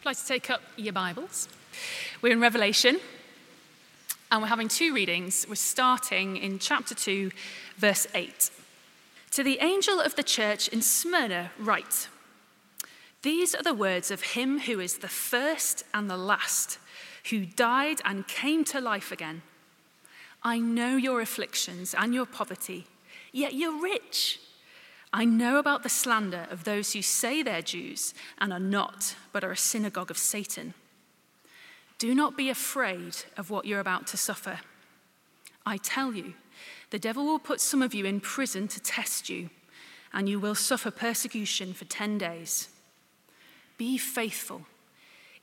I'd like to take up your Bibles. We're in Revelation, and we're having two readings. We're starting in chapter 2, verse 8. To the angel of the church in Smyrna, write These are the words of him who is the first and the last, who died and came to life again. I know your afflictions and your poverty, yet you're rich. I know about the slander of those who say they're Jews and are not, but are a synagogue of Satan. Do not be afraid of what you're about to suffer. I tell you, the devil will put some of you in prison to test you, and you will suffer persecution for 10 days. Be faithful,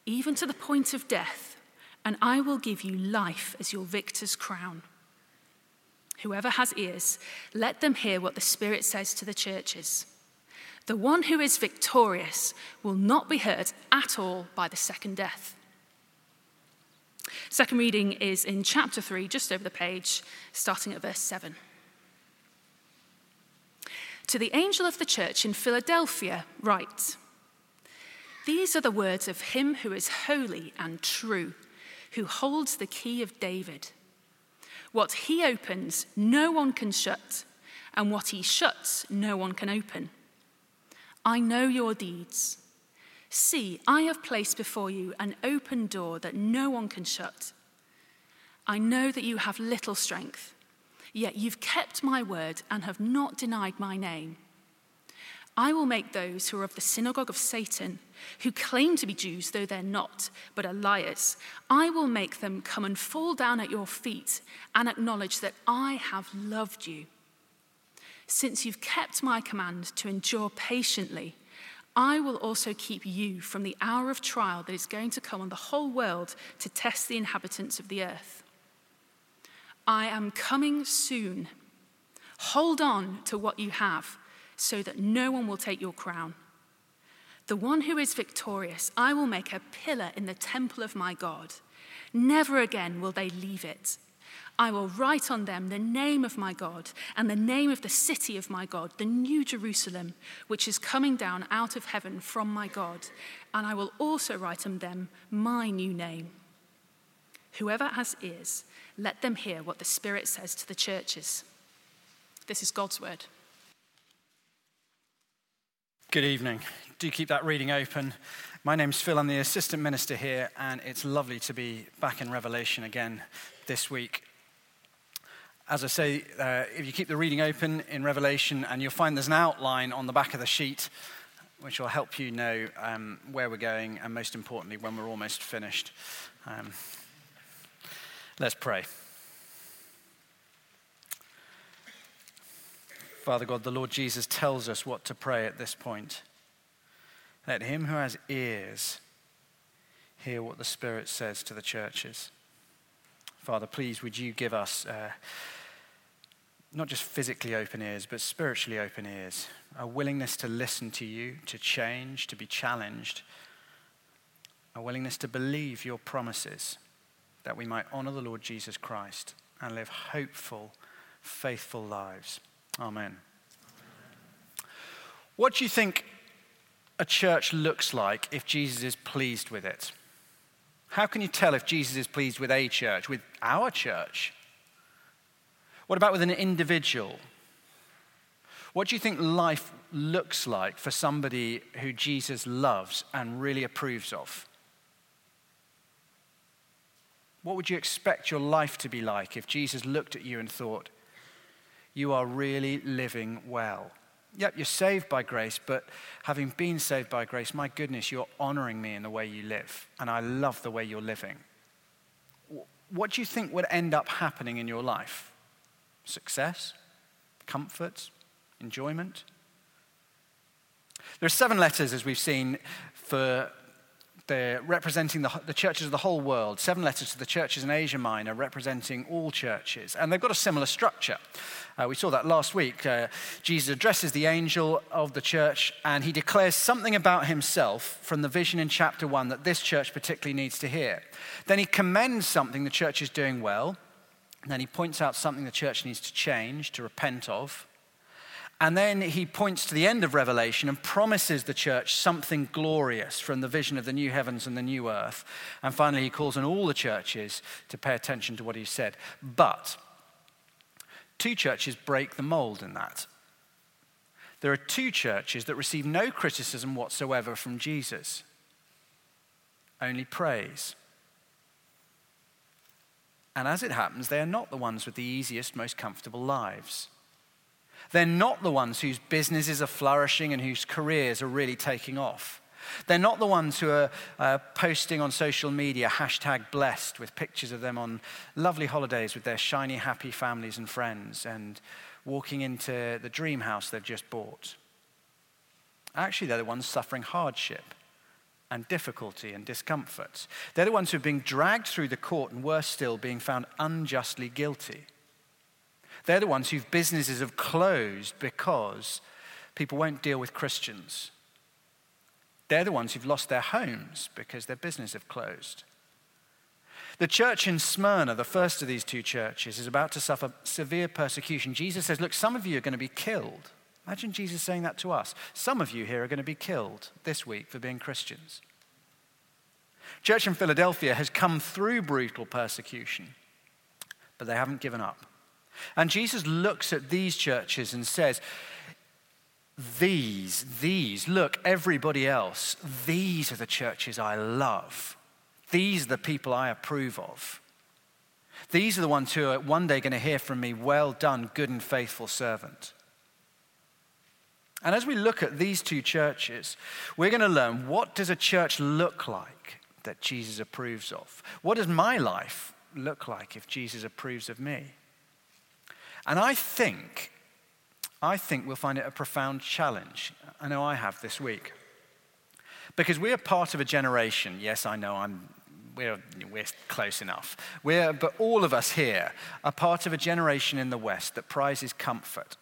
even to the point of death, and I will give you life as your victor's crown. Whoever has ears, let them hear what the Spirit says to the churches. The one who is victorious will not be hurt at all by the second death. Second reading is in chapter 3, just over the page, starting at verse 7. To the angel of the church in Philadelphia, write These are the words of him who is holy and true, who holds the key of David. What he opens, no one can shut, and what he shuts, no one can open. I know your deeds. See, I have placed before you an open door that no one can shut. I know that you have little strength, yet you've kept my word and have not denied my name. I will make those who are of the synagogue of Satan, who claim to be Jews, though they're not, but are liars, I will make them come and fall down at your feet and acknowledge that I have loved you. Since you've kept my command to endure patiently, I will also keep you from the hour of trial that is going to come on the whole world to test the inhabitants of the earth. I am coming soon. Hold on to what you have so that no one will take your crown. The one who is victorious, I will make a pillar in the temple of my God. Never again will they leave it. I will write on them the name of my God and the name of the city of my God, the new Jerusalem, which is coming down out of heaven from my God. And I will also write on them my new name. Whoever has ears, let them hear what the Spirit says to the churches. This is God's word. Good evening. Do keep that reading open. My name's Phil. I'm the assistant minister here, and it's lovely to be back in Revelation again this week. As I say, uh, if you keep the reading open in Revelation, and you'll find there's an outline on the back of the sheet which will help you know um, where we're going, and most importantly, when we're almost finished. Um, let's pray. Father God, the Lord Jesus tells us what to pray at this point. Let him who has ears hear what the Spirit says to the churches. Father, please, would you give us uh, not just physically open ears, but spiritually open ears, a willingness to listen to you, to change, to be challenged, a willingness to believe your promises, that we might honor the Lord Jesus Christ and live hopeful, faithful lives. Amen. What do you think a church looks like if Jesus is pleased with it? How can you tell if Jesus is pleased with a church, with our church? What about with an individual? What do you think life looks like for somebody who Jesus loves and really approves of? What would you expect your life to be like if Jesus looked at you and thought, you are really living well. Yep, you're saved by grace, but having been saved by grace, my goodness, you're honoring me in the way you live. And I love the way you're living. What do you think would end up happening in your life? Success? Comfort? Enjoyment? There are seven letters, as we've seen, for they're representing the, the, churches of the whole world. Seven letters to the churches in Asia Minor, representing all churches. And they've got a similar structure. Uh, we saw that last week. Uh, Jesus addresses the angel of the church and he declares something about himself from the vision in chapter one that this church particularly needs to hear. Then he commends something the church is doing well. And then he points out something the church needs to change, to repent of. And then he points to the end of Revelation and promises the church something glorious from the vision of the new heavens and the new earth. And finally, he calls on all the churches to pay attention to what he said. But two churches break the mold in that. There are two churches that receive no criticism whatsoever from Jesus, only praise. And as it happens, they are not the ones with the easiest, most comfortable lives. They're not the ones whose businesses are flourishing and whose careers are really taking off. They're not the ones who are uh, posting on social media hashtag blessed with pictures of them on lovely holidays with their shiny, happy families and friends and walking into the dream house they've just bought. Actually, they're the ones suffering hardship and difficulty and discomfort. They're the ones who are being dragged through the court and worse still, being found unjustly guilty. They're the ones whose businesses have closed because people won't deal with Christians. They're the ones who've lost their homes because their business have closed. The church in Smyrna, the first of these two churches, is about to suffer severe persecution. Jesus says, Look, some of you are going to be killed. Imagine Jesus saying that to us. Some of you here are going to be killed this week for being Christians. Church in Philadelphia has come through brutal persecution, but they haven't given up. And Jesus looks at these churches and says, These, these, look, everybody else, these are the churches I love. These are the people I approve of. These are the ones who are one day going to hear from me, Well done, good and faithful servant. And as we look at these two churches, we're going to learn what does a church look like that Jesus approves of? What does my life look like if Jesus approves of me? And I think, I think we'll find it a profound challenge. I know I have this week. Because we are part of a generation, yes, I know I'm, we're, we're close enough. We're, but all of us here are part of a generation in the West that prizes comfort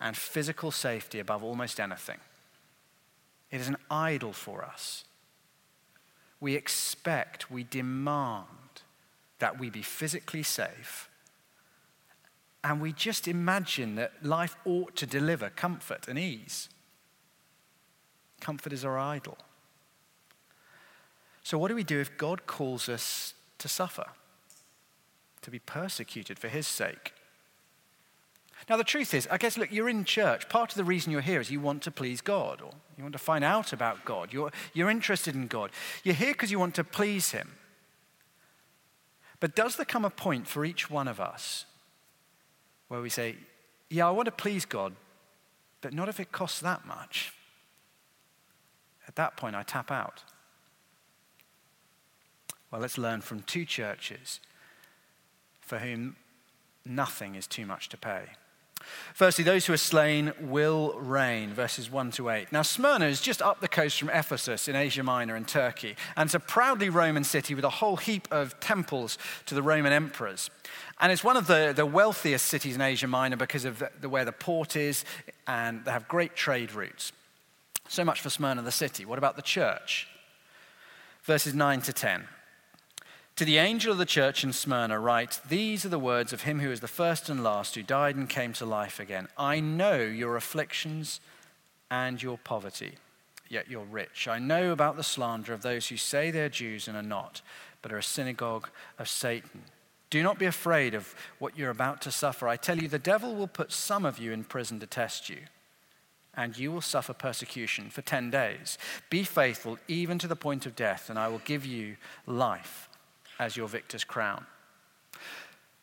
and physical safety above almost anything. It is an idol for us. We expect, we demand that we be physically safe and we just imagine that life ought to deliver comfort and ease. Comfort is our idol. So, what do we do if God calls us to suffer, to be persecuted for his sake? Now, the truth is, I guess, look, you're in church. Part of the reason you're here is you want to please God, or you want to find out about God. You're, you're interested in God. You're here because you want to please Him. But does there come a point for each one of us where we say, Yeah, I want to please God, but not if it costs that much. At that point, I tap out. Well, let's learn from two churches for whom nothing is too much to pay. Firstly, those who are slain will reign, verses 1 to 8. Now, Smyrna is just up the coast from Ephesus in Asia Minor in Turkey, and it's a proudly Roman city with a whole heap of temples to the Roman emperors. And it's one of the, the wealthiest cities in Asia Minor because of the, the, where the port is, and they have great trade routes. So much for Smyrna, the city. What about the church? Verses 9 to 10. To the angel of the church in Smyrna, write These are the words of him who is the first and last, who died and came to life again. I know your afflictions and your poverty, yet you're rich. I know about the slander of those who say they're Jews and are not, but are a synagogue of Satan. Do not be afraid of what you're about to suffer. I tell you, the devil will put some of you in prison to test you, and you will suffer persecution for 10 days. Be faithful even to the point of death, and I will give you life as your victor's crown.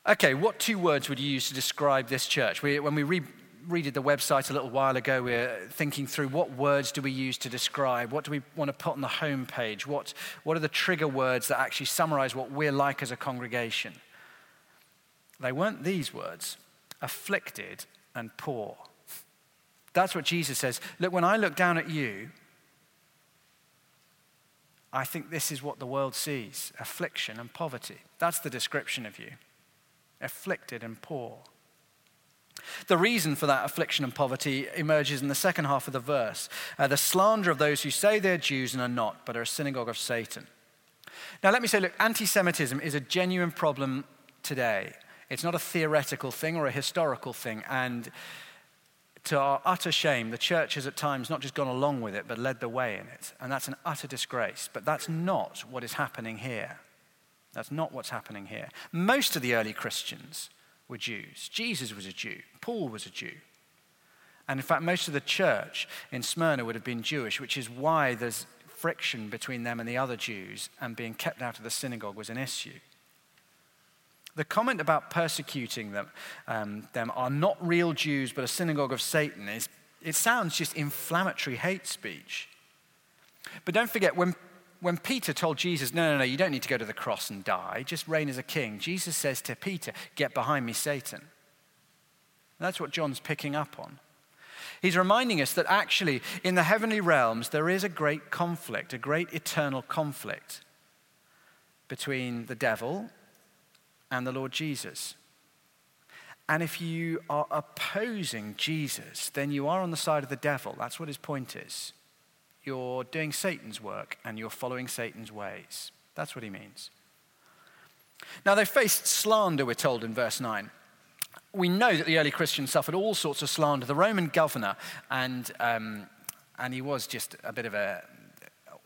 Okay, what two words would you use to describe this church? We, when we re- read the website a little while ago, we are thinking through what words do we use to describe? What do we want to put on the homepage? What, what are the trigger words that actually summarize what we're like as a congregation? They weren't these words afflicted and poor. That's what Jesus says. Look, when I look down at you, I think this is what the world sees affliction and poverty. That's the description of you afflicted and poor. The reason for that affliction and poverty emerges in the second half of the verse uh, the slander of those who say they're Jews and are not, but are a synagogue of Satan. Now, let me say, look, anti Semitism is a genuine problem today. It's not a theoretical thing or a historical thing. And to our utter shame, the church has at times not just gone along with it, but led the way in it. And that's an utter disgrace. But that's not what is happening here. That's not what's happening here. Most of the early Christians were Jews. Jesus was a Jew. Paul was a Jew. And in fact, most of the church in Smyrna would have been Jewish, which is why there's friction between them and the other Jews, and being kept out of the synagogue was an issue. The comment about persecuting them, um, them are not real Jews, but a synagogue of Satan is, it sounds just inflammatory hate speech. But don't forget, when, when Peter told Jesus, no, no, no, you don't need to go to the cross and die, just reign as a king, Jesus says to Peter, get behind me, Satan. That's what John's picking up on. He's reminding us that actually, in the heavenly realms, there is a great conflict, a great eternal conflict between the devil and the Lord Jesus. And if you are opposing Jesus, then you are on the side of the devil. That's what his point is. You're doing Satan's work and you're following Satan's ways. That's what he means. Now, they faced slander, we're told in verse 9. We know that the early Christians suffered all sorts of slander. The Roman governor, and, um, and he was just a bit of a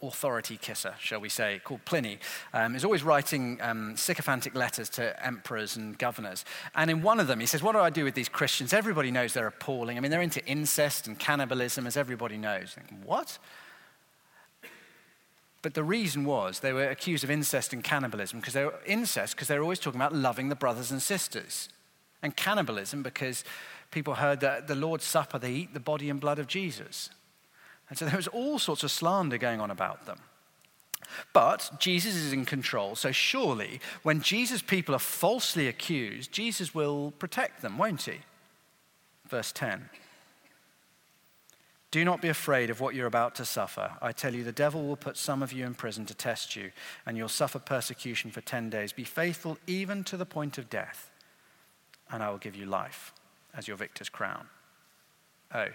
authority kisser, shall we say, called Pliny, um, is always writing um, sycophantic letters to emperors and governors. And in one of them, he says, What do I do with these Christians? Everybody knows they're appalling. I mean, they're into incest and cannibalism, as everybody knows. Think, what? But the reason was they were accused of incest and cannibalism because they were incest because they were always talking about loving the brothers and sisters, and cannibalism because people heard that the Lord's Supper they eat the body and blood of Jesus. And so there was all sorts of slander going on about them. But Jesus is in control, so surely when Jesus' people are falsely accused, Jesus will protect them, won't he? Verse 10. Do not be afraid of what you're about to suffer. I tell you, the devil will put some of you in prison to test you, and you'll suffer persecution for 10 days. Be faithful even to the point of death, and I will give you life as your victor's crown. Oh,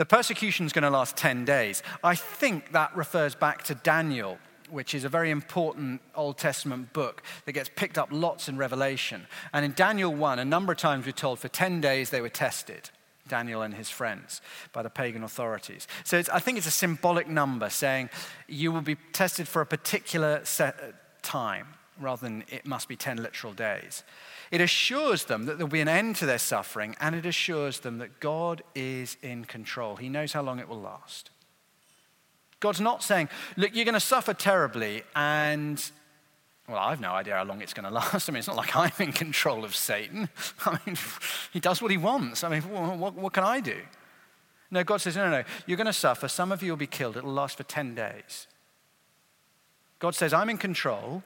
the persecution is going to last 10 days. I think that refers back to Daniel, which is a very important Old Testament book that gets picked up lots in Revelation. And in Daniel 1, a number of times we're told for 10 days they were tested. Daniel and his friends by the pagan authorities. So I think it's a symbolic number saying you will be tested for a particular set, uh, time rather than it must be 10 literal days. It assures them that there'll be an end to their suffering, and it assures them that God is in control. He knows how long it will last. God's not saying, look, you're going to suffer terribly, and, well, I've no idea how long it's going to last. I mean, it's not like I'm in control of Satan. I mean, he does what he wants. I mean, what, what can I do? No, God says, no, no, no. You're going to suffer. Some of you will be killed. It'll last for 10 days. God says, I'm in control.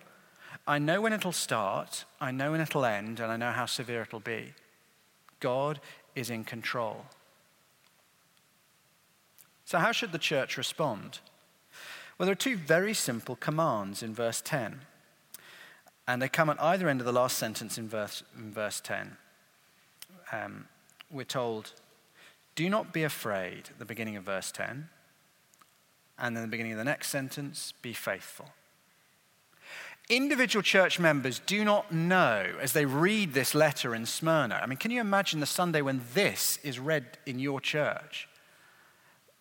I know when it'll start, I know when it'll end, and I know how severe it'll be. God is in control. So, how should the church respond? Well, there are two very simple commands in verse 10. And they come at either end of the last sentence in verse, in verse 10. Um, we're told, Do not be afraid, at the beginning of verse 10. And then the beginning of the next sentence, be faithful. Individual church members do not know as they read this letter in Smyrna. I mean, can you imagine the Sunday when this is read in your church?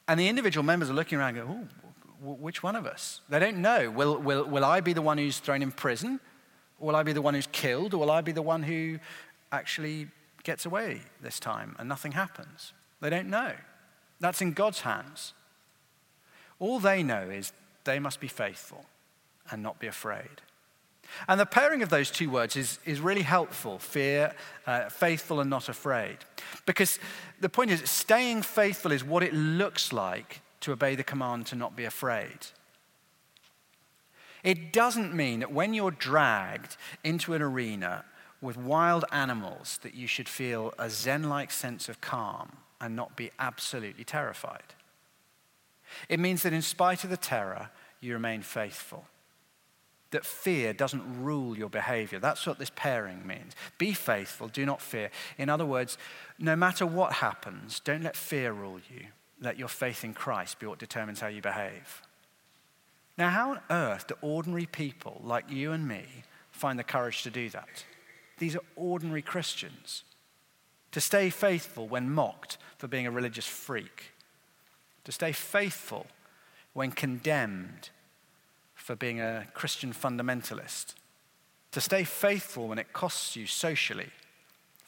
And the individual members are looking around and go, oh, which one of us? They don't know. Will, will, will I be the one who's thrown in prison? Will I be the one who's killed? Or will I be the one who actually gets away this time and nothing happens? They don't know. That's in God's hands. All they know is they must be faithful and not be afraid. And the pairing of those two words is, is really helpful fear, uh, faithful, and not afraid. Because the point is, staying faithful is what it looks like to obey the command to not be afraid. It doesn't mean that when you're dragged into an arena with wild animals, that you should feel a Zen like sense of calm and not be absolutely terrified. It means that in spite of the terror, you remain faithful that fear doesn't rule your behavior. That's what this pairing means. Be faithful, do not fear. In other words, no matter what happens, don't let fear rule you. Let your faith in Christ be what determines how you behave. Now, how on earth do ordinary people like you and me find the courage to do that? These are ordinary Christians. to stay faithful when mocked for being a religious freak, to stay faithful when condemned for being a Christian fundamentalist, to stay faithful when it costs you socially,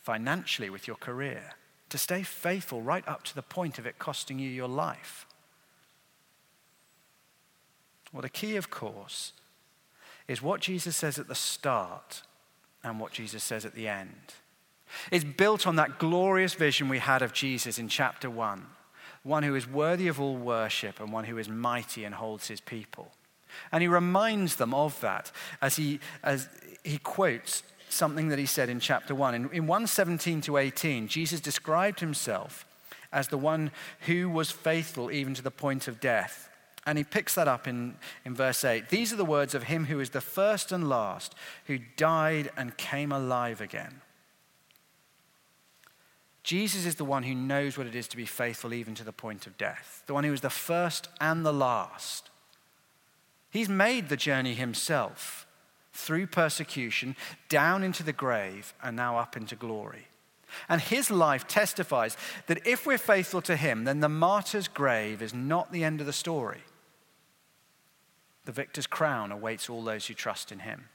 financially, with your career, to stay faithful right up to the point of it costing you your life. Well, the key, of course, is what Jesus says at the start and what Jesus says at the end. It's built on that glorious vision we had of Jesus in chapter 1 one who is worthy of all worship and one who is mighty and holds his people. And he reminds them of that as he, as he quotes something that he said in chapter 1. In, in 117 to 18, Jesus described himself as the one who was faithful even to the point of death. And he picks that up in, in verse 8. These are the words of him who is the first and last, who died and came alive again. Jesus is the one who knows what it is to be faithful even to the point of death, the one who is the first and the last. He's made the journey himself through persecution down into the grave and now up into glory. And his life testifies that if we're faithful to him, then the martyr's grave is not the end of the story. The victor's crown awaits all those who trust in him.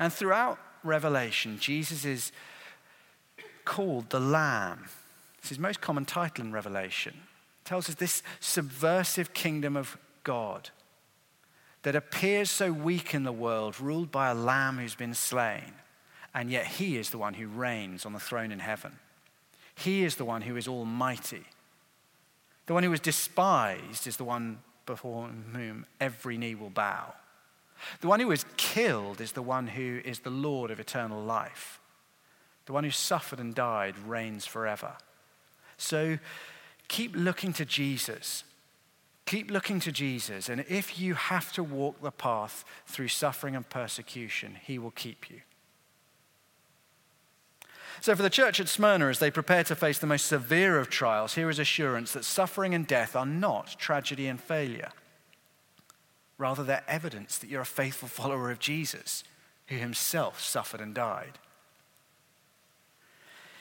And throughout Revelation, Jesus is called the Lamb. It's his most common title in Revelation. It tells us this subversive kingdom of God that appears so weak in the world, ruled by a lamb who's been slain, and yet he is the one who reigns on the throne in heaven. He is the one who is almighty. The one who is despised is the one before whom every knee will bow. The one who is killed is the one who is the Lord of eternal life. The one who suffered and died reigns forever. So keep looking to Jesus. Keep looking to Jesus. And if you have to walk the path through suffering and persecution, he will keep you. So, for the church at Smyrna, as they prepare to face the most severe of trials, here is assurance that suffering and death are not tragedy and failure. Rather, they're evidence that you're a faithful follower of Jesus, who himself suffered and died.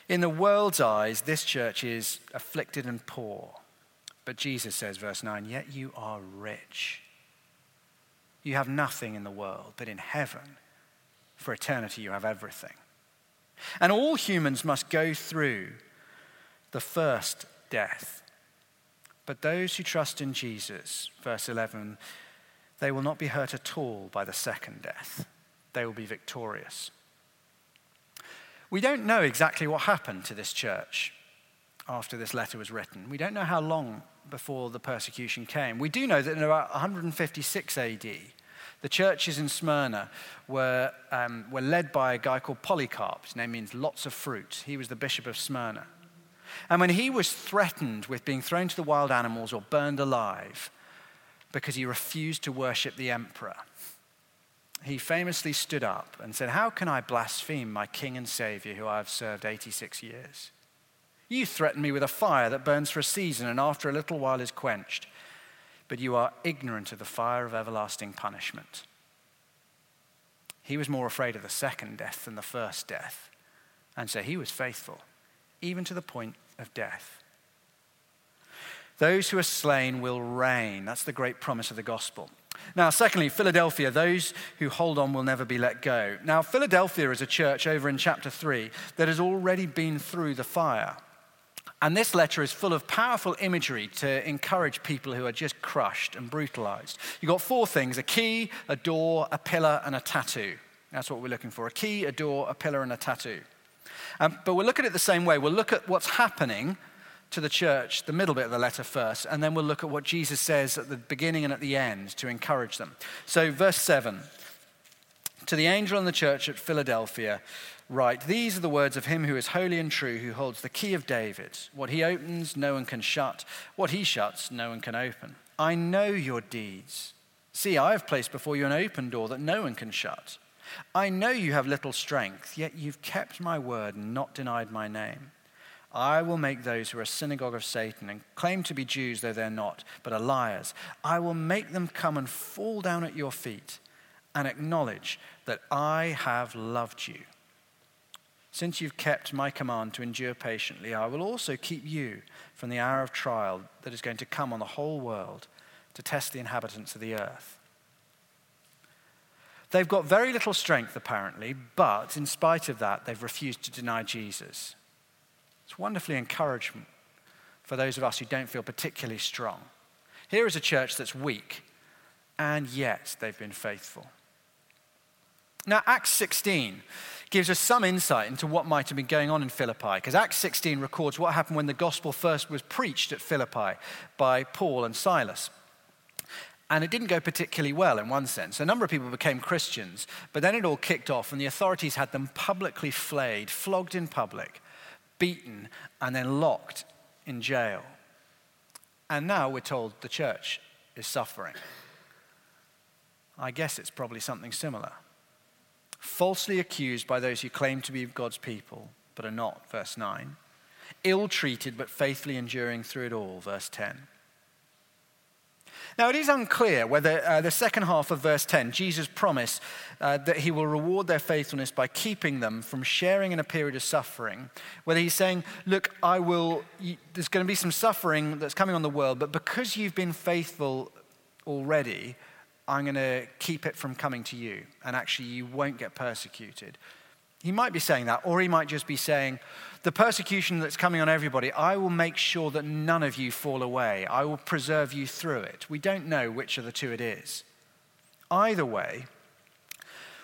In the world's eyes, this church is afflicted and poor. But Jesus says, verse 9, yet you are rich. You have nothing in the world, but in heaven, for eternity, you have everything. And all humans must go through the first death. But those who trust in Jesus, verse 11, they will not be hurt at all by the second death. They will be victorious. We don't know exactly what happened to this church after this letter was written. We don't know how long before the persecution came. We do know that in about 156 AD, the churches in Smyrna were, um, were led by a guy called Polycarp. His name means lots of fruit. He was the bishop of Smyrna. And when he was threatened with being thrown to the wild animals or burned alive because he refused to worship the emperor, he famously stood up and said, How can I blaspheme my King and Savior who I have served 86 years? You threaten me with a fire that burns for a season and after a little while is quenched, but you are ignorant of the fire of everlasting punishment. He was more afraid of the second death than the first death, and so he was faithful, even to the point of death. Those who are slain will reign. That's the great promise of the gospel. Now, secondly, Philadelphia, those who hold on will never be let go. Now, Philadelphia is a church over in chapter 3 that has already been through the fire. And this letter is full of powerful imagery to encourage people who are just crushed and brutalized. You've got four things a key, a door, a pillar, and a tattoo. That's what we're looking for a key, a door, a pillar, and a tattoo. Um, but we'll look at it the same way. We'll look at what's happening to the church, the middle bit of the letter first, and then we'll look at what Jesus says at the beginning and at the end to encourage them. So, verse 7 To the angel in the church at Philadelphia, write, These are the words of him who is holy and true, who holds the key of David. What he opens, no one can shut. What he shuts, no one can open. I know your deeds. See, I have placed before you an open door that no one can shut. I know you have little strength, yet you've kept my word and not denied my name. I will make those who are a synagogue of Satan and claim to be Jews, though they're not, but are liars. I will make them come and fall down at your feet and acknowledge that I have loved you. Since you've kept my command to endure patiently, I will also keep you from the hour of trial that is going to come on the whole world to test the inhabitants of the earth. They've got very little strength, apparently, but in spite of that, they've refused to deny Jesus. It's wonderfully encouragement for those of us who don't feel particularly strong. Here is a church that's weak, and yet they've been faithful. Now, Acts 16 gives us some insight into what might have been going on in Philippi, because Acts 16 records what happened when the gospel first was preached at Philippi by Paul and Silas. And it didn't go particularly well in one sense. A number of people became Christians, but then it all kicked off, and the authorities had them publicly flayed, flogged in public, beaten, and then locked in jail. And now we're told the church is suffering. I guess it's probably something similar falsely accused by those who claim to be God's people but are not, verse 9, ill treated but faithfully enduring through it all, verse 10. Now, it is unclear whether uh, the second half of verse 10, Jesus' promise uh, that he will reward their faithfulness by keeping them from sharing in a period of suffering, whether he's saying, Look, I will, there's going to be some suffering that's coming on the world, but because you've been faithful already, I'm going to keep it from coming to you, and actually, you won't get persecuted. He might be saying that, or he might just be saying, The persecution that's coming on everybody, I will make sure that none of you fall away. I will preserve you through it. We don't know which of the two it is. Either way,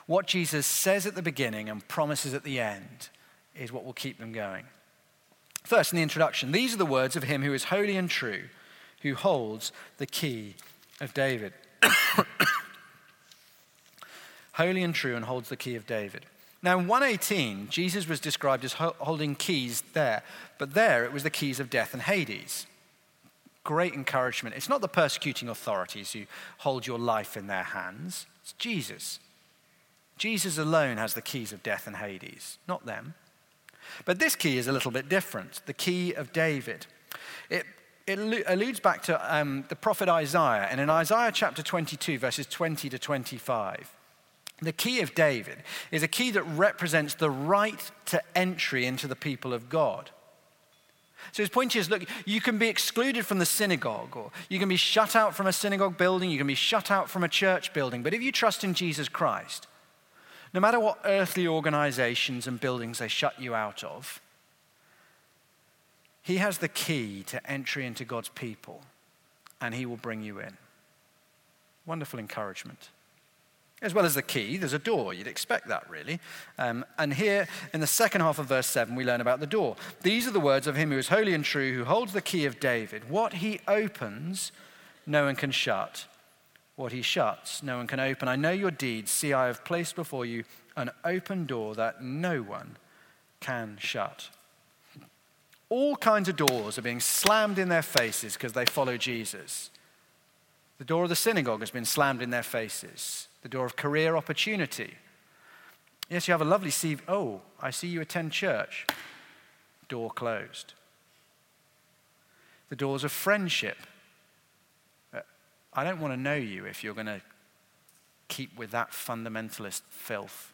what Jesus says at the beginning and promises at the end is what will keep them going. First, in the introduction, these are the words of him who is holy and true, who holds the key of David. Holy and true and holds the key of David. Now, in 118, Jesus was described as holding keys there, but there it was the keys of death and Hades. Great encouragement. It's not the persecuting authorities who hold your life in their hands, it's Jesus. Jesus alone has the keys of death and Hades, not them. But this key is a little bit different the key of David. It it alludes back to um, the prophet Isaiah. And in Isaiah chapter 22, verses 20 to 25, the key of David is a key that represents the right to entry into the people of God. So his point is look, you can be excluded from the synagogue, or you can be shut out from a synagogue building, you can be shut out from a church building. But if you trust in Jesus Christ, no matter what earthly organizations and buildings they shut you out of, he has the key to entry into God's people, and He will bring you in. Wonderful encouragement. As well as the key, there's a door. You'd expect that, really. Um, and here in the second half of verse 7, we learn about the door. These are the words of him who is holy and true, who holds the key of David. What he opens, no one can shut. What he shuts, no one can open. I know your deeds. See, I have placed before you an open door that no one can shut all kinds of doors are being slammed in their faces because they follow Jesus. The door of the synagogue has been slammed in their faces, the door of career opportunity. Yes, you have a lovely CV. Oh, I see you attend church. Door closed. The doors of friendship. Uh, I don't want to know you if you're going to keep with that fundamentalist filth.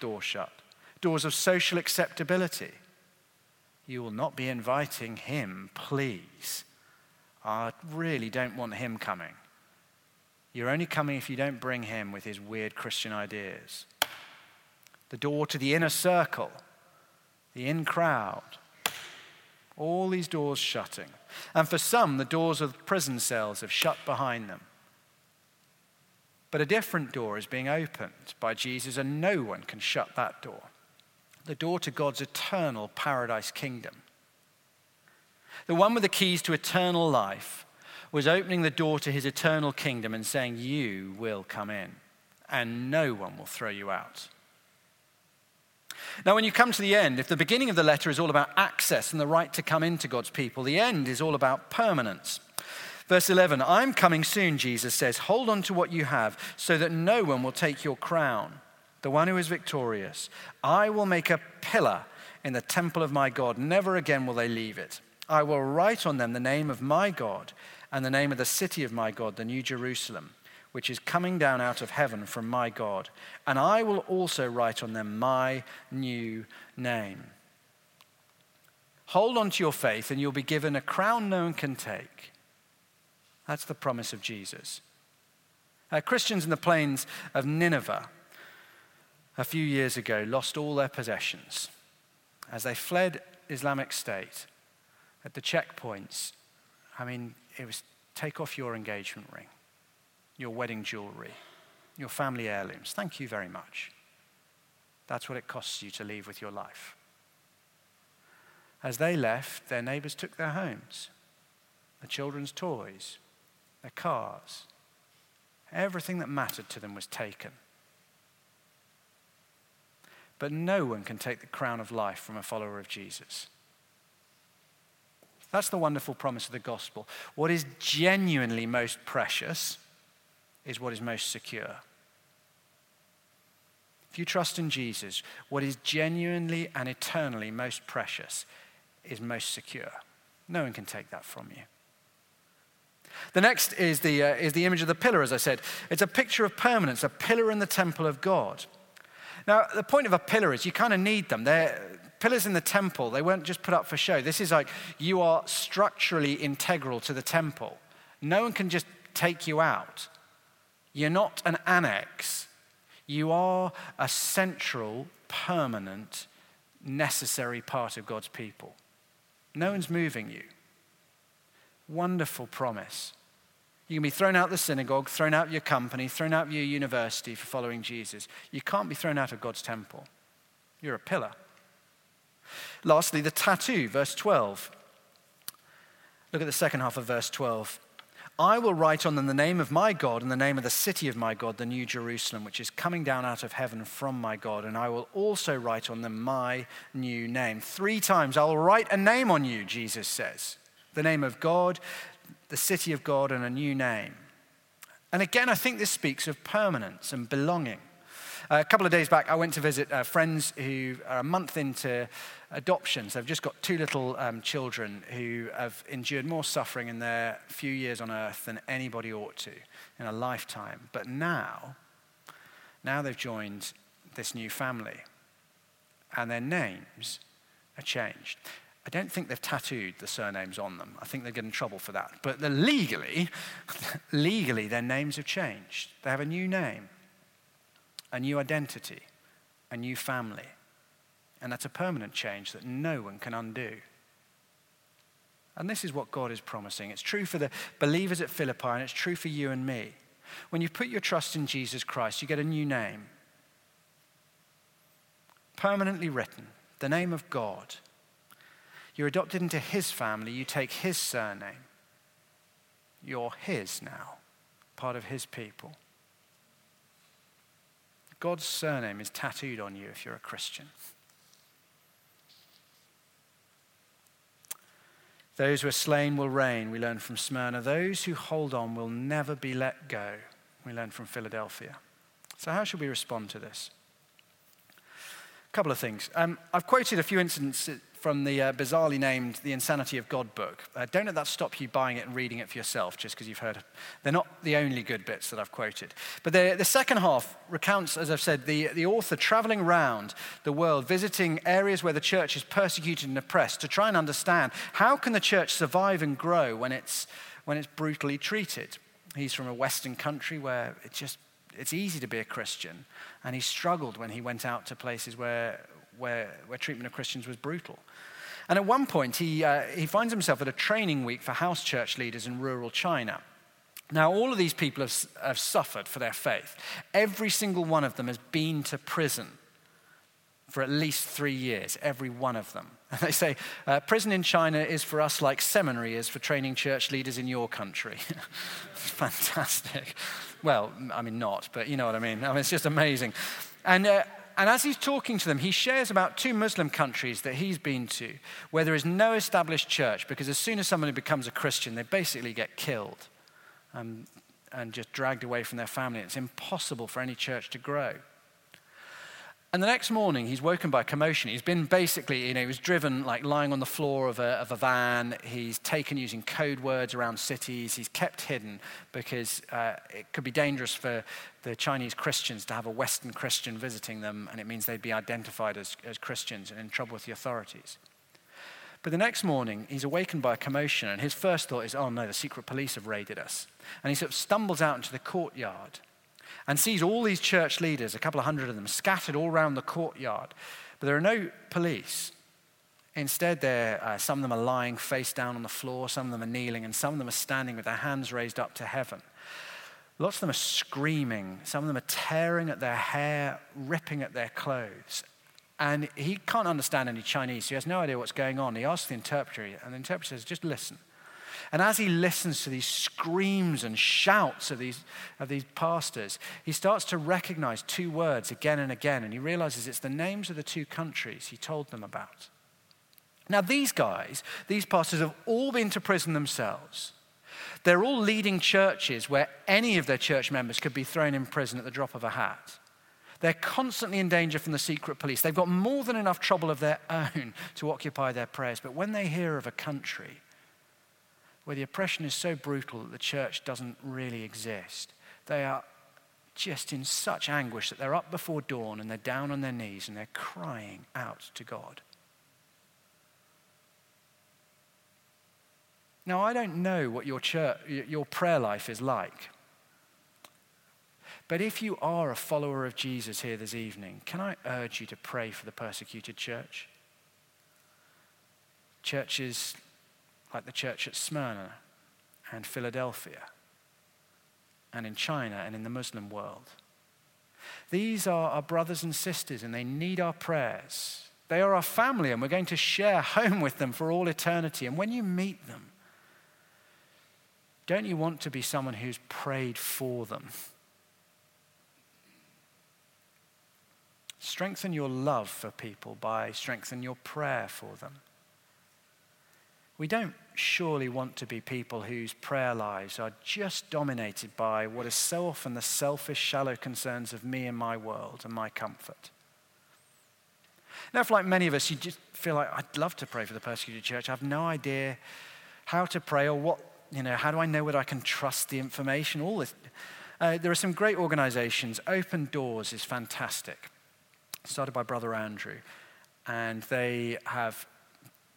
Door shut. Doors of social acceptability you will not be inviting him, please. I really don't want him coming. You're only coming if you don't bring him with his weird Christian ideas. The door to the inner circle, the in crowd, all these doors shutting. And for some, the doors of prison cells have shut behind them. But a different door is being opened by Jesus, and no one can shut that door the door to God's eternal paradise kingdom. The one with the keys to eternal life was opening the door to his eternal kingdom and saying, You will come in, and no one will throw you out. Now, when you come to the end, if the beginning of the letter is all about access and the right to come into God's people, the end is all about permanence. Verse 11 I'm coming soon, Jesus says. Hold on to what you have so that no one will take your crown the one who is victorious. I will make a pillar in the temple of my God. Never again will they leave it. I will write on them the name of my God and the name of the city of my God, the New Jerusalem, which is coming down out of heaven from my God, and I will also write on them my new name. Hold on to your faith, and you'll be given a crown no one can take. That's the promise of Jesus. Uh, Christians in the plains of Nineveh a few years ago lost all their possessions as they fled Islamic State at the checkpoints. I mean, it was take off your engagement ring your wedding jewelry, your family heirlooms. Thank you very much. That's what it costs you to leave with your life. As they left, their neighbors took their homes, their children's toys, their cars. Everything that mattered to them was taken. But no one can take the crown of life from a follower of Jesus. That's the wonderful promise of the gospel. What is genuinely most precious is what is most secure. If you trust in Jesus, what is genuinely and eternally most precious is most secure. No one can take that from you. The next is the, uh, is the image of the pillar, as I said. It's a picture of permanence, a pillar in the temple of God. Now, the point of a pillar is you kind of need them. They're pillars in the temple, they weren't just put up for show. This is like you are structurally integral to the temple. No one can just take you out. You're not an annex. You are a central, permanent, necessary part of God's people. No one's moving you. Wonderful promise. You can be thrown out of the synagogue, thrown out of your company, thrown out of your university for following Jesus. You can't be thrown out of God's temple. You're a pillar. Lastly, the tattoo, verse 12. Look at the second half of verse 12. I will write on them the name of my God and the name of the city of my God, the New Jerusalem, which is coming down out of heaven from my God. And I will also write on them my new name. Three times I will write a name on you, Jesus says the name of God, the city of God, and a new name. And again, I think this speaks of permanence and belonging. A couple of days back, I went to visit uh, friends who are a month into adoptions. They've just got two little um, children who have endured more suffering in their few years on earth than anybody ought to in a lifetime. But now, now they've joined this new family, and their names are changed. I don't think they've tattooed the surnames on them. I think they get in trouble for that. But legally, legally, their names have changed. They have a new name, a new identity, a new family. And that's a permanent change that no one can undo. And this is what God is promising. It's true for the believers at Philippi, and it's true for you and me. When you put your trust in Jesus Christ, you get a new name. Permanently written, the name of God. You're adopted into his family, you take his surname. You're his now, part of his people. God's surname is tattooed on you if you're a Christian. Those who are slain will reign, we learn from Smyrna. Those who hold on will never be let go, we learn from Philadelphia. So, how should we respond to this? A couple of things. Um, I've quoted a few incidents from the uh, bizarrely named The Insanity of God book. Uh, don't let that stop you buying it and reading it for yourself just because you've heard. They're not the only good bits that I've quoted. But the, the second half recounts, as I've said, the, the author traveling around the world, visiting areas where the church is persecuted and oppressed to try and understand how can the church survive and grow when it's, when it's brutally treated. He's from a Western country where it just it's easy to be a Christian. And he struggled when he went out to places where, where, where treatment of Christians was brutal. And at one point, he, uh, he finds himself at a training week for house church leaders in rural China. Now, all of these people have, have suffered for their faith. Every single one of them has been to prison for at least three years, every one of them. And they say, uh, prison in China is for us like seminary is for training church leaders in your country. Fantastic. Well, I mean, not, but you know what I mean. I mean, it's just amazing. And uh, and as he's talking to them, he shares about two Muslim countries that he's been to where there is no established church because as soon as somebody becomes a Christian, they basically get killed um, and just dragged away from their family. It's impossible for any church to grow. And the next morning, he's woken by commotion. He's been basically, you know, he was driven like lying on the floor of a, of a van. He's taken using code words around cities. He's kept hidden because uh, it could be dangerous for the Chinese Christians to have a Western Christian visiting them, and it means they'd be identified as, as Christians and in trouble with the authorities. But the next morning, he's awakened by a commotion, and his first thought is, oh no, the secret police have raided us. And he sort of stumbles out into the courtyard and sees all these church leaders, a couple of hundred of them, scattered all around the courtyard. But there are no police. Instead, uh, some of them are lying face down on the floor, some of them are kneeling, and some of them are standing with their hands raised up to heaven. Lots of them are screaming. Some of them are tearing at their hair, ripping at their clothes. And he can't understand any Chinese, so he has no idea what's going on. He asks the interpreter, and the interpreter says, just listen. And as he listens to these screams and shouts of these, of these pastors, he starts to recognize two words again and again, and he realizes it's the names of the two countries he told them about. Now, these guys, these pastors, have all been to prison themselves. They're all leading churches where any of their church members could be thrown in prison at the drop of a hat. They're constantly in danger from the secret police. They've got more than enough trouble of their own to occupy their prayers. But when they hear of a country where the oppression is so brutal that the church doesn't really exist. They are just in such anguish that they're up before dawn and they're down on their knees and they're crying out to God. Now, I don't know what your, church, your prayer life is like. But if you are a follower of Jesus here this evening, can I urge you to pray for the persecuted church? Churches like the church at Smyrna and Philadelphia, and in China and in the Muslim world. These are our brothers and sisters, and they need our prayers. They are our family, and we're going to share home with them for all eternity. And when you meet them, don't you want to be someone who's prayed for them? Strengthen your love for people by strengthening your prayer for them. We don't surely want to be people whose prayer lives are just dominated by what is so often the selfish, shallow concerns of me and my world and my comfort. Now, if like many of us, you just feel like, I'd love to pray for the persecuted church, I have no idea how to pray or what, you know, how do I know whether I can trust the information, all this. Uh, there are some great organizations. Open Doors is fantastic, started by Brother Andrew. And they have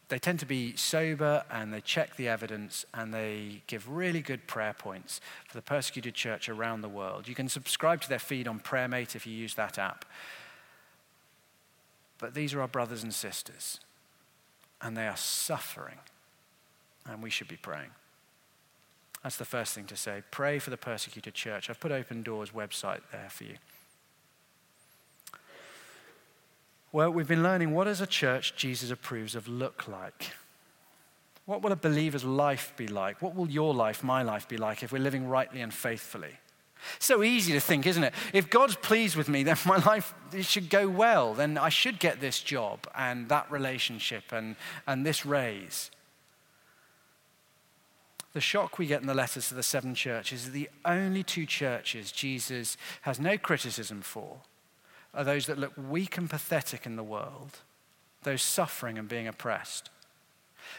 they tend to be sober and they check the evidence and they give really good prayer points for the persecuted church around the world. You can subscribe to their feed on PrayerMate if you use that app. But these are our brothers and sisters, and they are suffering, and we should be praying. That's the first thing to say. Pray for the persecuted church. I've put Open Doors website there for you. Well, we've been learning what does a church Jesus approves of look like? What will a believer's life be like? What will your life, my life, be like if we're living rightly and faithfully? So easy to think, isn't it? If God's pleased with me, then my life should go well. Then I should get this job and that relationship and, and this raise. The shock we get in the letters to the seven churches is the only two churches Jesus has no criticism for are those that look weak and pathetic in the world, those suffering and being oppressed.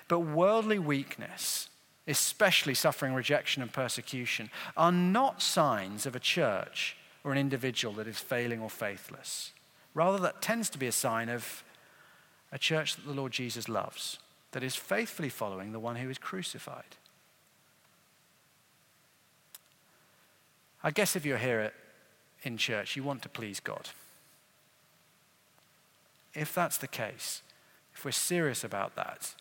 But worldly weakness, especially suffering rejection and persecution, are not signs of a church or an individual that is failing or faithless. Rather, that tends to be a sign of a church that the Lord Jesus loves, that is faithfully following the one who is crucified. I guess if you're here in church, you want to please God if that's the case, if we're serious about that,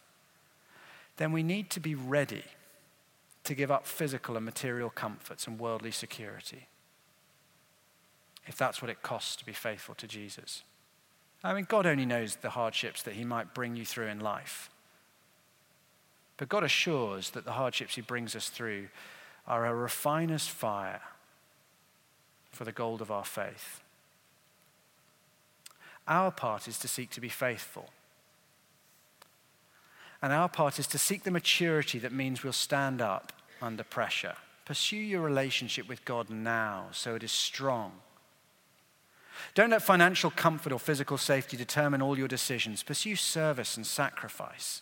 then we need to be ready to give up physical and material comforts and worldly security. If that's what it costs to be faithful to Jesus. I mean, God only knows the hardships that He might bring you through in life. But God assures that the hardships He brings us through are a refiner's fire for the gold of our faith. Our part is to seek to be faithful. And our part is to seek the maturity that means we'll stand up under pressure. Pursue your relationship with God now so it is strong. Don't let financial comfort or physical safety determine all your decisions. Pursue service and sacrifice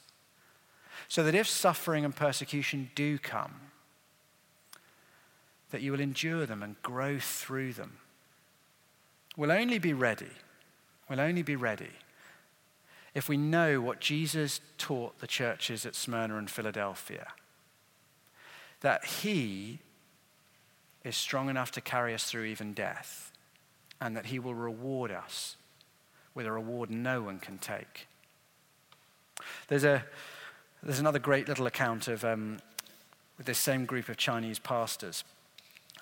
so that if suffering and persecution do come, that you will endure them and grow through them. We'll only be ready, we'll only be ready if we know what Jesus taught the churches at Smyrna and Philadelphia that he is strong enough to carry us through even death, and that he will reward us with a reward no one can take. There's, a, there's another great little account of um, with this same group of Chinese pastors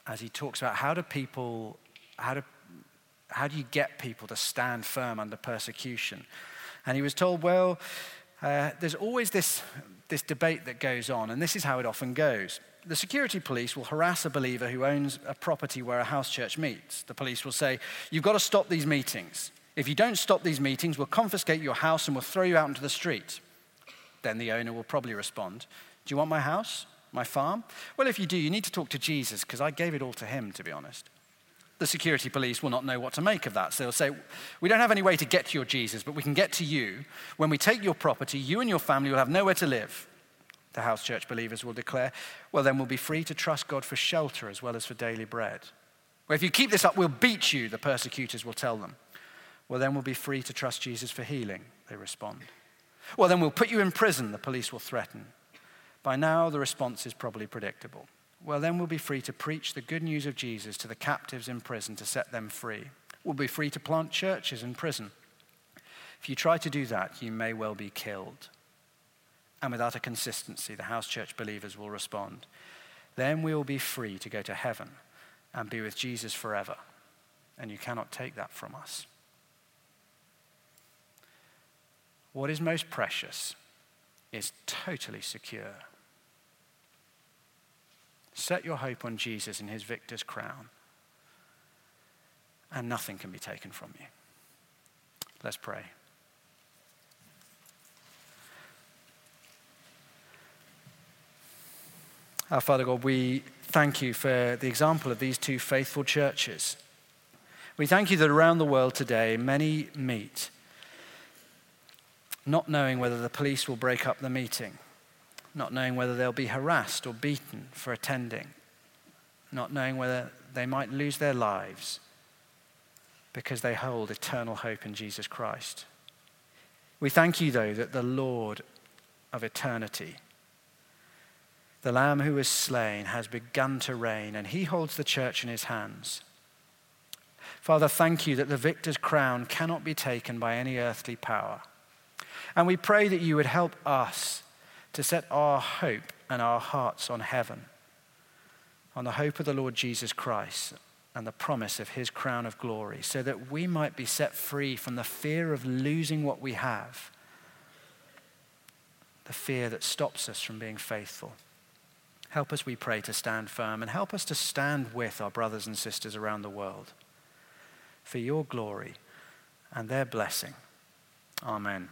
as he talks about how do people, how do, how do you get people to stand firm under persecution? And he was told, well, uh, there's always this, this debate that goes on, and this is how it often goes. The security police will harass a believer who owns a property where a house church meets. The police will say, You've got to stop these meetings. If you don't stop these meetings, we'll confiscate your house and we'll throw you out into the street. Then the owner will probably respond, Do you want my house? My farm? Well, if you do, you need to talk to Jesus because I gave it all to him, to be honest the security police will not know what to make of that. So they'll say, We don't have any way to get to your Jesus, but we can get to you. When we take your property, you and your family will have nowhere to live. The house church believers will declare, Well, then we'll be free to trust God for shelter as well as for daily bread. Well, if you keep this up, we'll beat you, the persecutors will tell them. Well, then we'll be free to trust Jesus for healing, they respond. Well, then we'll put you in prison, the police will threaten. By now, the response is probably predictable well, then we'll be free to preach the good news of Jesus to the captives in prison to set them free. We'll be free to plant churches in prison. If you try to do that, you may well be killed. And without a consistency, the house church believers will respond. Then we will be free to go to heaven and be with Jesus forever. And you cannot take that from us. What is most precious is totally secure. Set your hope on Jesus and his victor's crown, and nothing can be taken from you. Let's pray. Our Father God, we thank you for the example of these two faithful churches. We thank you that around the world today, many meet not knowing whether the police will break up the meeting not knowing whether they'll be harassed or beaten for attending, not knowing whether they might lose their lives because they hold eternal hope in Jesus Christ. We thank you, though, that the Lord of eternity, the Lamb who was slain, has begun to reign, and he holds the church in his hands. Father, thank you that the victor's crown cannot be taken by any earthly power. And we pray that you would help us to set our hope and our hearts on heaven, on the hope of the Lord Jesus Christ and the promise of his crown of glory, so that we might be set free from the fear of losing what we have, the fear that stops us from being faithful. Help us, we pray, to stand firm and help us to stand with our brothers and sisters around the world for your glory and their blessing. Amen.